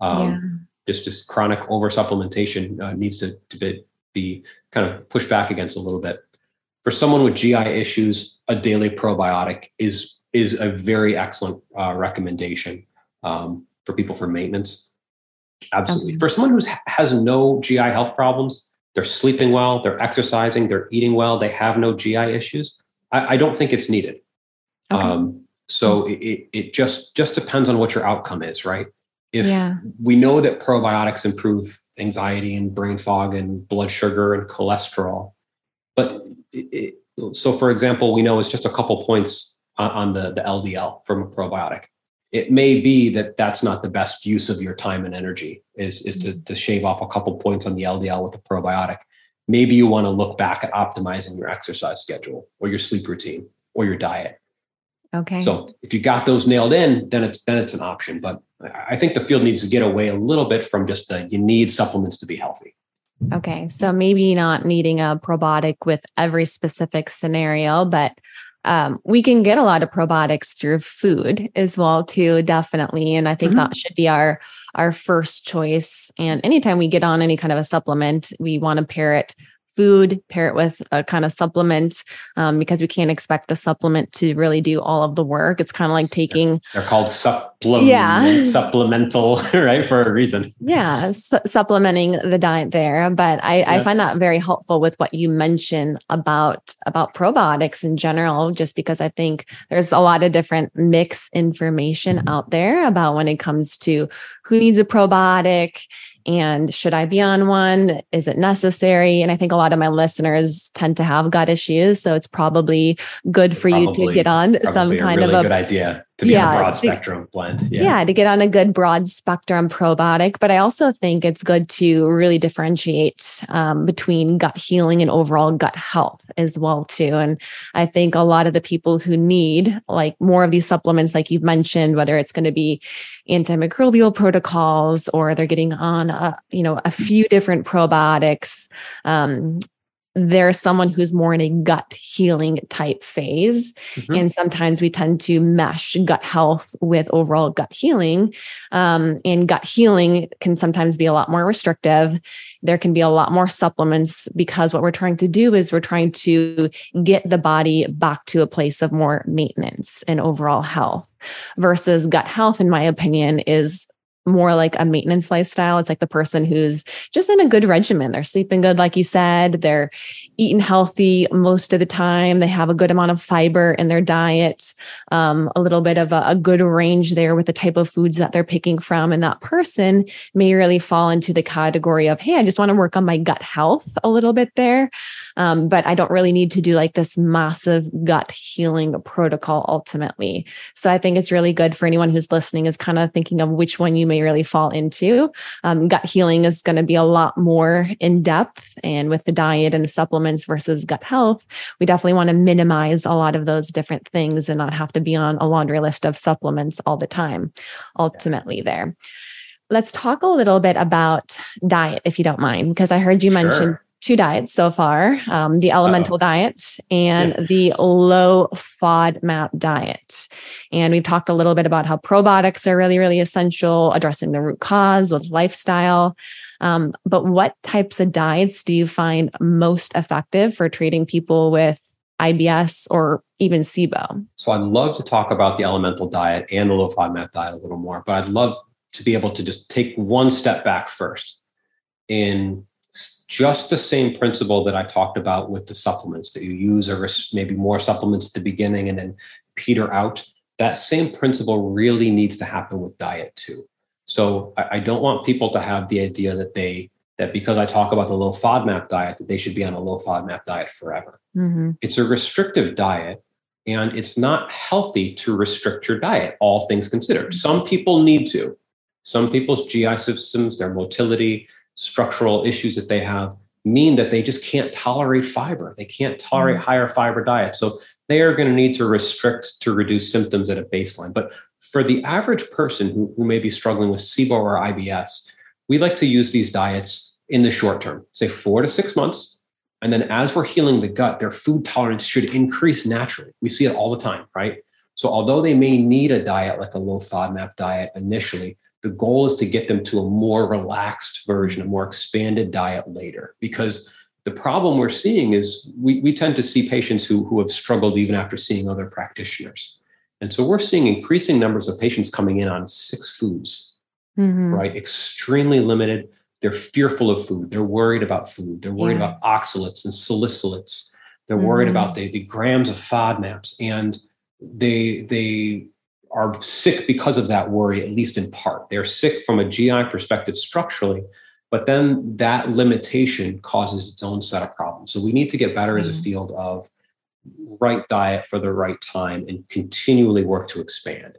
Um, yeah. Just, just chronic oversupplementation uh, needs to, to be, be kind of pushed back against a little bit. For someone with GI issues, a daily probiotic is is a very excellent uh, recommendation um, for people for maintenance. Absolutely. Okay. For someone who has no GI health problems, they're sleeping well, they're exercising, they're eating well, they have no GI issues, I, I don't think it's needed. Okay. Um, so it, it just just depends on what your outcome is, right? If yeah. we know that probiotics improve anxiety and brain fog and blood sugar and cholesterol, but it, it, so for example, we know it's just a couple points on, on the the LDL from a probiotic it may be that that's not the best use of your time and energy is, is to, mm-hmm. to shave off a couple points on the LDL with a probiotic. Maybe you want to look back at optimizing your exercise schedule or your sleep routine or your diet. Okay. So if you got those nailed in, then it's then it's an option. But I think the field needs to get away a little bit from just the you need supplements to be healthy. Okay. So maybe not needing a probiotic with every specific scenario, but um, we can get a lot of probiotics through food as well too definitely and i think mm-hmm. that should be our our first choice and anytime we get on any kind of a supplement we want to pair it food, pair it with a kind of supplement um, because we can't expect the supplement to really do all of the work. It's kind of like taking. They're called supplement, yeah. supplemental, right? For a reason. Yeah, su- supplementing the diet there. But I, yeah. I find that very helpful with what you mentioned about about probiotics in general, just because I think there's a lot of different mix information out there about when it comes to who needs a probioc and should I be on one? Is it necessary? And I think a lot of my listeners tend to have gut issues. So it's probably good for probably, you to get on some kind really of a good idea to be yeah, on a broad spectrum blend. Yeah. yeah, to get on a good broad spectrum probiotic. But I also think it's good to really differentiate um, between gut healing and overall gut health as well too. And I think a lot of the people who need like more of these supplements, like you've mentioned, whether it's going to be antimicrobial protocols or they're getting on a, you know a few different probiotics um, there's someone who's more in a gut healing type phase. Mm-hmm. And sometimes we tend to mesh gut health with overall gut healing. Um, and gut healing can sometimes be a lot more restrictive. There can be a lot more supplements because what we're trying to do is we're trying to get the body back to a place of more maintenance and overall health versus gut health, in my opinion, is more like a maintenance lifestyle. It's like the person who's just in a good regimen. They're sleeping good, like you said. They're eating healthy most of the time. They have a good amount of fiber in their diet, um, a little bit of a, a good range there with the type of foods that they're picking from. And that person may really fall into the category of, hey, I just want to work on my gut health a little bit there. Um, but I don't really need to do like this massive gut healing protocol ultimately. So I think it's really good for anyone who's listening is kind of thinking of which one you may really fall into. Um, gut healing is going to be a lot more in depth. And with the diet and supplements versus gut health, we definitely want to minimize a lot of those different things and not have to be on a laundry list of supplements all the time, ultimately, there. Let's talk a little bit about diet, if you don't mind, because I heard you sure. mention two diets so far um, the elemental Uh-oh. diet and yeah. the low FODMAP diet. And we've talked a little bit about how probiotics are really, really essential, addressing the root cause with lifestyle. Um, but what types of diets do you find most effective for treating people with IBS or even SIBO? So I'd love to talk about the elemental diet and the low FODMAP diet a little more, but I'd love to be able to just take one step back first in just the same principle that I talked about with the supplements that you use, or maybe more supplements at the beginning and then peter out. That same principle really needs to happen with diet too. So I, I don't want people to have the idea that they that because I talk about the low FODMAP diet, that they should be on a low FODMAP diet forever. Mm-hmm. It's a restrictive diet, and it's not healthy to restrict your diet, all things considered. Mm-hmm. Some people need to. Some people's GI systems, their motility, structural issues that they have mean that they just can't tolerate fiber. They can't tolerate mm higher fiber diets. So they are going to need to restrict to reduce symptoms at a baseline. But for the average person who, who may be struggling with SIBO or IBS, we like to use these diets in the short term, say four to six months. And then as we're healing the gut, their food tolerance should increase naturally. We see it all the time, right? So although they may need a diet like a low FODMAP diet initially, the goal is to get them to a more relaxed version, a more expanded diet later. Because the problem we're seeing is we, we tend to see patients who, who have struggled even after seeing other practitioners. And so we're seeing increasing numbers of patients coming in on six foods, mm-hmm. right? Extremely limited. They're fearful of food. They're worried about food. They're worried yeah. about oxalates and salicylates. They're mm-hmm. worried about the, the grams of FODMAPs. And they they are sick because of that worry, at least in part. They're sick from a GI perspective structurally, but then that limitation causes its own set of problems. So we need to get better mm-hmm. as a mm-hmm. field of right diet for the right time and continually work to expand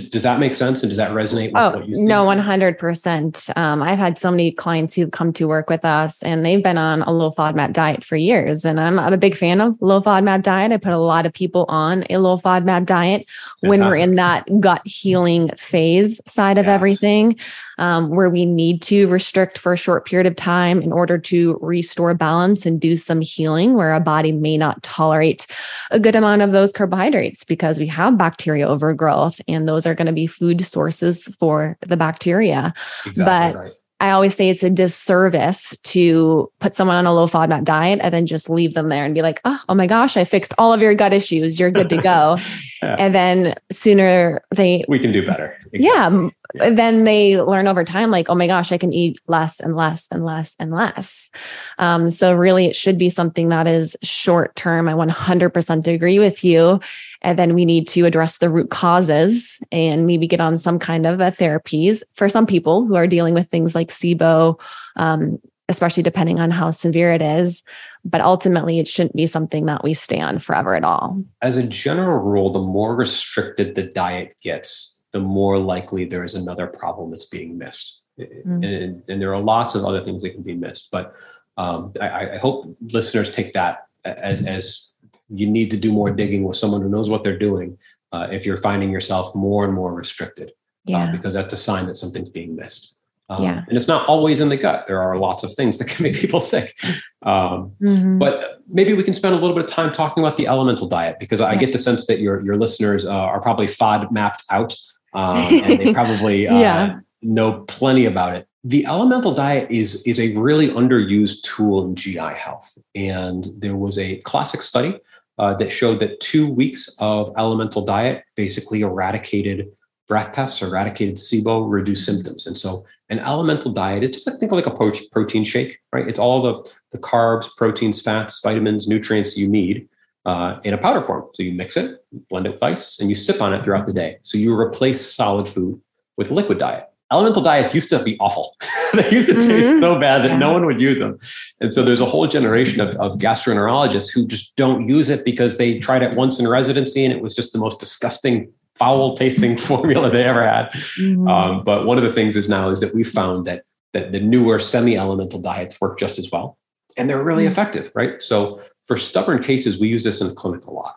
does that make sense? And does that resonate with oh, what you No, 100%. Um, I've had so many clients who come to work with us and they've been on a low FODMAP diet for years. And I'm, I'm a big fan of low FODMAP diet. I put a lot of people on a low FODMAP diet Fantastic. when we're in that gut healing phase side of yes. everything um, where we need to restrict for a short period of time in order to restore balance and do some healing where a body may not tolerate a good amount of those carbohydrates because we have bacteria overgrowth and those are going to be food sources for the bacteria. Exactly but right. I always say it's a disservice to put someone on a low FODMAP diet and then just leave them there and be like, oh, oh my gosh, I fixed all of your gut issues. You're good to go. yeah. And then sooner they we can do better. Exactly. Yeah. yeah. Then they learn over time, like, oh my gosh, I can eat less and less and less and less. Um, so really it should be something that is short term. I 100% agree with you. And then we need to address the root causes and maybe get on some kind of a therapies for some people who are dealing with things like SIBO, um, especially depending on how severe it is. But ultimately, it shouldn't be something that we stay on forever at all. As a general rule, the more restricted the diet gets, the more likely there is another problem that's being missed. Mm-hmm. And, and, there are lots of other things that can be missed. But um, I, I, hope listeners take that as, as you need to do more digging with someone who knows what they're doing uh, if you're finding yourself more and more restricted uh, yeah. uh, because that's a sign that something's being missed um, yeah. and it's not always in the gut there are lots of things that can make people sick um, mm-hmm. but maybe we can spend a little bit of time talking about the elemental diet because i get the sense that your, your listeners uh, are probably fod mapped out um, and they probably uh, yeah. know plenty about it the elemental diet is is a really underused tool in GI health, and there was a classic study uh, that showed that two weeks of elemental diet basically eradicated breath tests eradicated SIBO, reduced symptoms. And so an elemental diet is just like, think of like a protein shake, right? It's all the, the carbs, proteins, fats, vitamins, nutrients you need uh, in a powder form. So you mix it, blend it with ice, and you sip on it throughout the day. So you replace solid food with liquid diet. Elemental diets used to be awful. they used to mm-hmm. taste so bad that yeah. no one would use them. And so there's a whole generation of, of gastroenterologists who just don't use it because they tried it once in residency and it was just the most disgusting foul tasting formula they ever had. Mm-hmm. Um, but one of the things is now is that we found that that the newer semi-elemental diets work just as well, and they're really mm-hmm. effective, right? So for stubborn cases, we use this in the clinic a lot.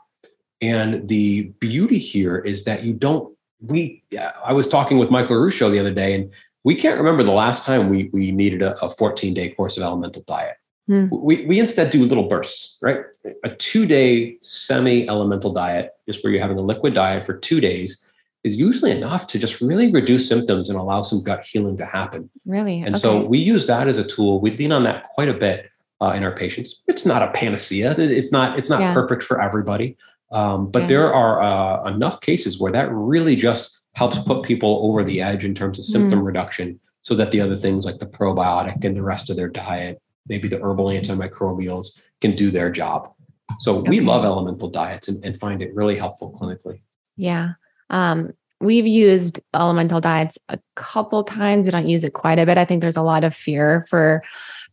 And the beauty here is that you don't. We I was talking with Michael Ruscio the other day, and we can't remember the last time we we needed a, a 14 day course of elemental diet. Hmm. We, we instead do little bursts, right? A two day semi elemental diet, just where you're having a liquid diet for two days, is usually enough to just really reduce symptoms and allow some gut healing to happen. Really? And okay. so we use that as a tool. We lean on that quite a bit uh, in our patients. It's not a panacea. It's not. It's not yeah. perfect for everybody. Um, but yeah. there are uh, enough cases where that really just helps put people over the edge in terms of symptom mm. reduction, so that the other things like the probiotic and the rest of their diet maybe the herbal antimicrobials can do their job. So okay. we love elemental diets and, and, find it really helpful clinically. Yeah. Um, we've used elemental diets a couple times. We don't use it quite a bit. I think there's a lot of fear for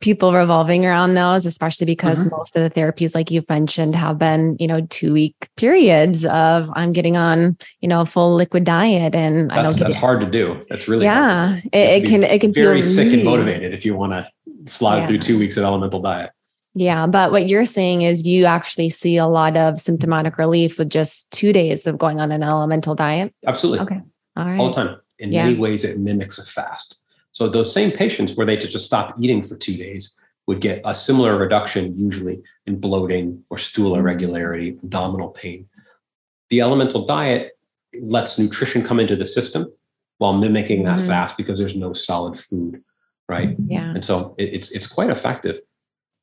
people revolving around those, especially because mm-hmm. most of the therapies, like you've mentioned, have been, you know, two week periods of I'm getting on, you know, a full liquid diet. And that's, I don't that's hard to do. That's really, yeah, it, it can, it can very sick and motivated if you want to slide yeah. through two weeks of elemental diet. Yeah. But what you're saying is you actually see a lot of symptomatic relief with just two days of going on an elemental diet. Absolutely. Okay. All right. All the time. In yeah. many ways, it mimics a fast. So those same patients, were they to just stop eating for two days, would get a similar reduction usually in bloating or stool mm-hmm. irregularity, abdominal pain. The elemental diet lets nutrition come into the system while mimicking that mm-hmm. fast because there's no solid food right? Yeah. And so it, it's it's quite effective.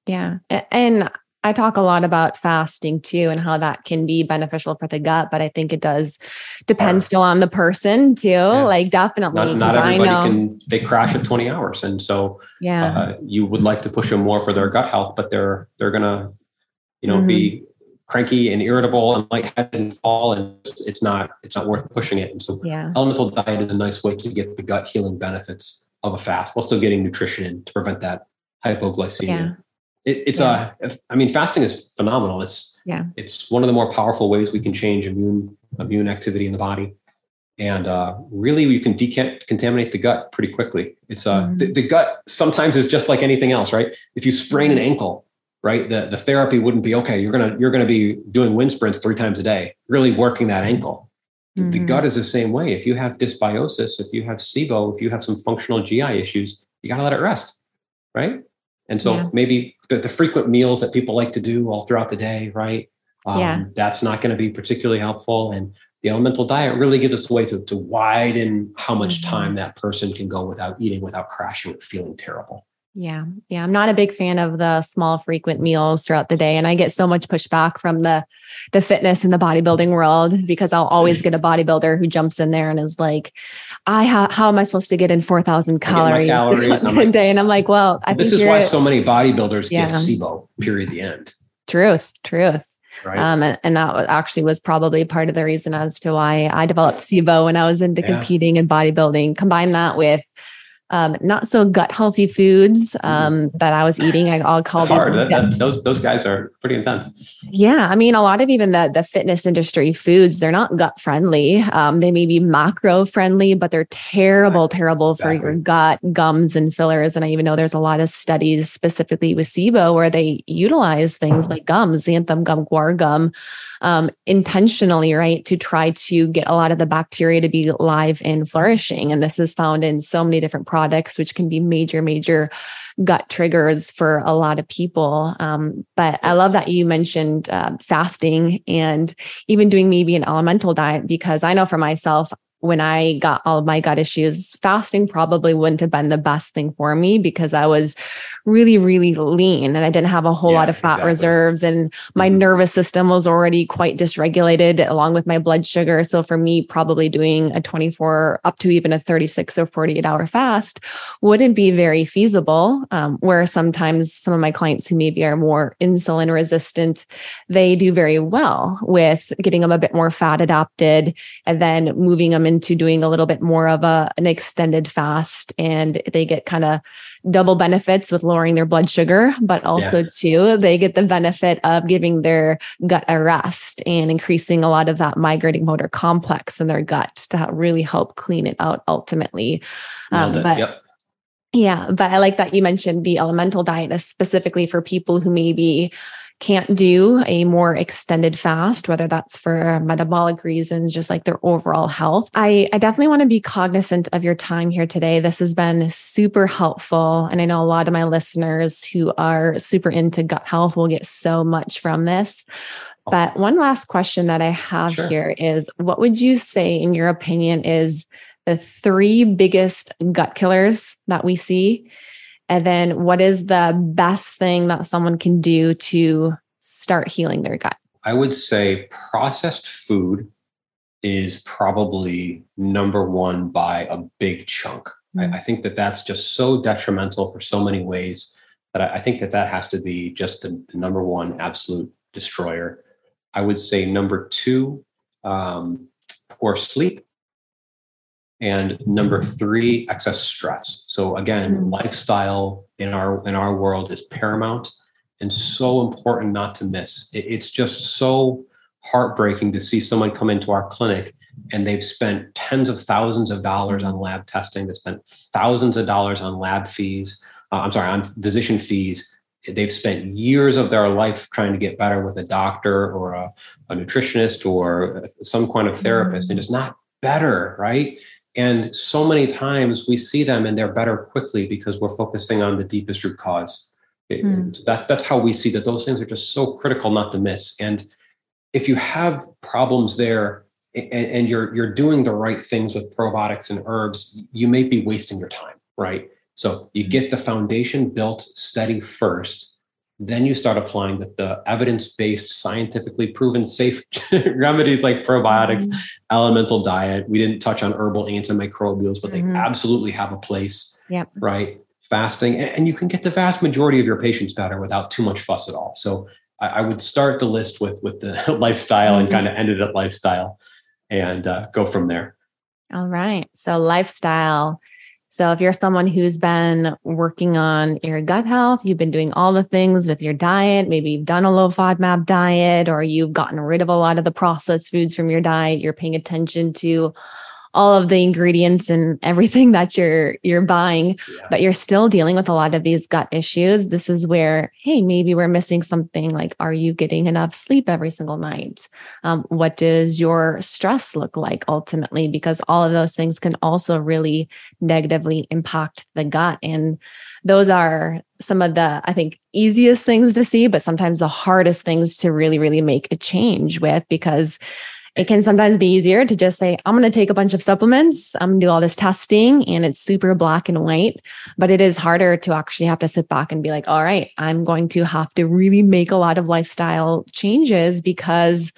Yeah. And I talk a lot about fasting too and how that can be beneficial for the gut, but I think it does depend still on the person too. Yeah. Like definitely. Not, not everybody can they crash at 20 hours. And so yeah, uh, you would like to push them more for their gut health, but they're they're gonna, you know, mm-hmm. be cranky and irritable and lightheaded and fall and it's not it's not worth pushing it. And so yeah. elemental diet is a nice way to get the gut healing benefits of a fast while still getting nutrition in to prevent that hypoglycemia. Yeah. It, it's yeah. a, I mean, fasting is phenomenal. It's, yeah, it's one of the more powerful ways we can change immune, immune activity in the body. And uh, really, you can decontaminate the gut pretty quickly. It's uh, mm-hmm. the, the gut sometimes is just like anything else, right? If you sprain an ankle, right, the, the therapy wouldn't be okay. You're gonna you're gonna be doing wind sprints three times a day, really working that ankle Mm-hmm. The gut is the same way. If you have dysbiosis, if you have SIBO, if you have some functional GI issues, you got to let it rest, right? And so yeah. maybe the, the, frequent meals that people like to do all throughout the day, right? Um, yeah. That's not going to be particularly helpful. And the elemental diet really gives us a way to, to widen how much mm-hmm. time that person can go without eating, without crashing, feeling terrible. Yeah. Yeah. I'm not a big fan of the small frequent meals throughout the day. And I get so much pushback from the the fitness and the bodybuilding world because I'll always get a bodybuilder who jumps in there and is like, I ha- how am I supposed to get in 4,000 calories, calories a like, day? And I'm like, well, I this is why so many bodybuilders yeah. get SIBO, period, the end. Truth, truth. Right. Um, and, and, that actually was probably part of the reason as to why I developed SIBO when I was into yeah. competing and bodybuilding. Combine that with um, not so gut healthy foods mm-hmm. um, that I was eating. I, will call hard. That, that, those those guys are pretty intense. Yeah, I mean, a lot of even the the fitness industry foods they're not gut friendly. Um, they may be macro friendly, but they're terrible, exactly. terrible exactly. for your gut, gums, and fillers. And I even know there's a lot of studies specifically with SIBO where they utilize things like gums, xanthan gum, guar gum, um, intentionally, right, to try to get a lot of the bacteria to be live and flourishing. And this is found in so many different products, which can be major, major gut triggers for a lot of people. Um, but I love that you mentioned uh, fasting and even doing maybe an elemental diet because I know for myself, when I got all of my gut issues, fasting probably wouldn't have been the best thing for me because I was really, really lean and I didn't have a whole yeah, lot of fat exactly. reserves. And my mm-hmm. nervous system was already quite dysregulated along with my blood sugar. So for me, probably doing a 24 up to even a 36 or 48 hour fast wouldn't be very feasible. Um, where sometimes some of my clients who maybe are more insulin resistant, they do very well with getting them a bit more fat adapted and then moving them into doing a little bit more of a, an extended fast and they get kind of double benefits with lowering their blood sugar, but also yeah. too, they get the benefit of giving their gut a rest and increasing a lot of that migrating motor complex in their gut to really help clean it out ultimately. Um, but yep. Yeah, but I like that you mentioned the elemental diet is specifically for people who maybe can't do a more extended fast, whether that's for metabolic reasons, just like their overall health. I, I definitely want to be cognizant of your time here today. This has been super helpful. And I know a lot of my listeners who are super into gut health will get so much from this. But one last question that I have sure. here is what would you say, in your opinion, is the three biggest gut killers that we see? And then what is the best thing that someone can do to start healing their gut? I would say processed food is probably number one by a big chunk. Mm-hmm. I, I, think that that's just so detrimental for so many ways that I, I think that that has to be just the, the, number one absolute destroyer. I would say number two, um, poor sleep and number three excess stress. So again mm-hmm. lifestyle in our in our world is paramount and so important not to miss. It, it's just so heartbreaking to see someone come into our clinic and they've spent tens of thousands of dollars on lab testing they spent thousands of dollars on lab fees uh, i'm sorry on physician fees. They've spent years of their life trying to get better with a doctor or a, a nutritionist or some kind of therapist and it's not better right and so many times we see them and they're better quickly because we're focusing on the deepest root cause. Mm. That, that's how we see that those things are just so critical not to miss. And if you have problems there and, and you're you're doing the right things with probiotics and herbs, you may be wasting your time, right? So you get the foundation built steady first then you start applying the, the evidence-based scientifically proven safe remedies like probiotics mm-hmm. elemental diet we didn't touch on herbal antimicrobials but mm-hmm. they absolutely have a place yep. right fasting and you can get the vast majority of your patients better without too much fuss at all so i, I would start the list with with the lifestyle mm-hmm. and kind of end it at lifestyle and uh, go from there all right so lifestyle so, if you're someone who's been working on your gut health, you've been doing all the things with your diet, maybe you've done a low FODMAP diet, or you've gotten rid of a lot of the processed foods from your diet, you're paying attention to all of the ingredients and everything that you're you're buying yeah. but you're still dealing with a lot of these gut issues. This is where hey maybe we're missing something like are you getting enough sleep every single night? Um, what does your stress look like ultimately? Because all of those things can also really negatively impact the gut and those are some of the i think easiest things to see but sometimes the hardest things to really really make a change with because it can sometimes be easier to just say, I'm going to take a bunch of supplements, I'm going to do all this testing, and it's super black and white. But it is harder to actually have to sit back and be like, all right, I'm going to have to really make a lot of lifestyle changes because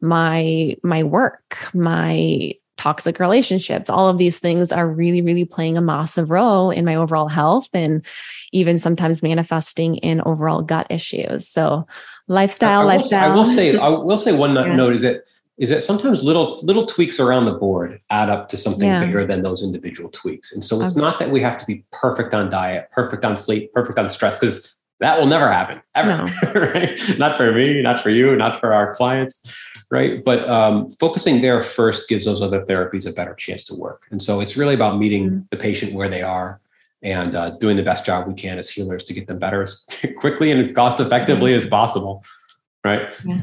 my my work, my toxic relationships all of these things are really really playing a massive role in my overall health and even sometimes manifesting in overall gut issues so lifestyle I, I lifestyle will, I will say i will say one yeah. note is that is that sometimes little little tweaks around the board add up to something yeah. bigger than those individual tweaks. And so it's okay. not that we have to be perfect on diet, perfect on sleep, perfect on stress, because that will never happen ever. No. right? Not for me, not for you, not for our clients, right? But um, focusing there first gives those other therapies a better chance to work. And so it's really about meeting mm-hmm. the patient where they are and uh, doing the best job we can as healers to get them better as quickly and as cost effectively mm-hmm. as possible. Right. Yeah.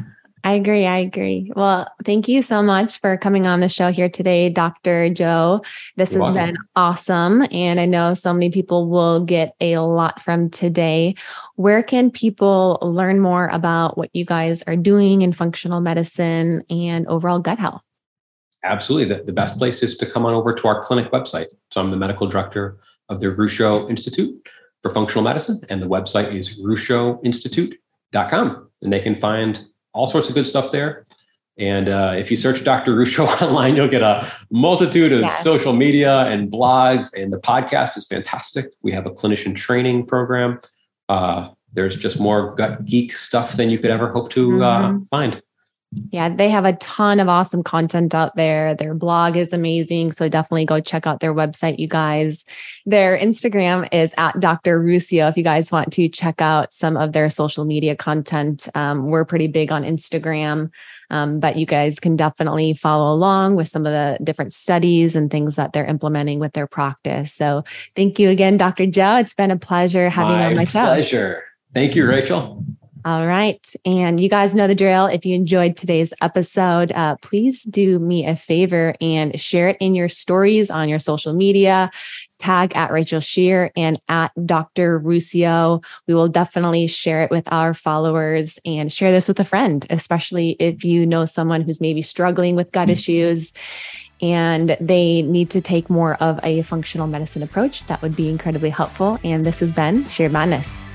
I agree. I agree. Well, thank you so much for coming on the show here today, Dr. Joe. This You're has welcome. been awesome. And I know so many people will get a lot from today. Where can people learn more about what you guys are doing in functional medicine and overall gut health? absolutely, the, the best place is to come on over to our clinic website. So I'm the medical director of the Ruscio Institute for Functional Medicine, and the website is ruscioinstitute.com. And they can find all sorts of good stuff there. And uh, if you search Dr. Ruscio online, you'll get a multitude of yeah. social media and blogs. And the podcast is fantastic. We have a clinician training program. Uh, there's just more gut geek stuff than you could ever hope to uh, mm-hmm. uh, find. Yeah, they have a ton of awesome content out there. Their blog is amazing. So definitely go check out their website, you guys. Their Instagram is at Dr. Ruscio. If you guys want to check out some of their social media content, um, we're pretty big on Instagram. Um, but you guys can definitely follow along with some of the different studies and things that they're implementing with their practice. So thank you again, Dr. Joe. It's been a pleasure having my you on my show. Pleasure. Thank you, Rachel. All right. And you guys know the drill. If you enjoyed today's episode, uh, please do me a favor and share it in your stories on your social media. Tag at Rachel Shear and at Dr. Ruscio. We will definitely share it with our followers and share this with a friend, especially if you know someone who's maybe struggling with gut issues and they need to take more of a functional medicine approach. That would be incredibly helpful. And this has been Shear Madness.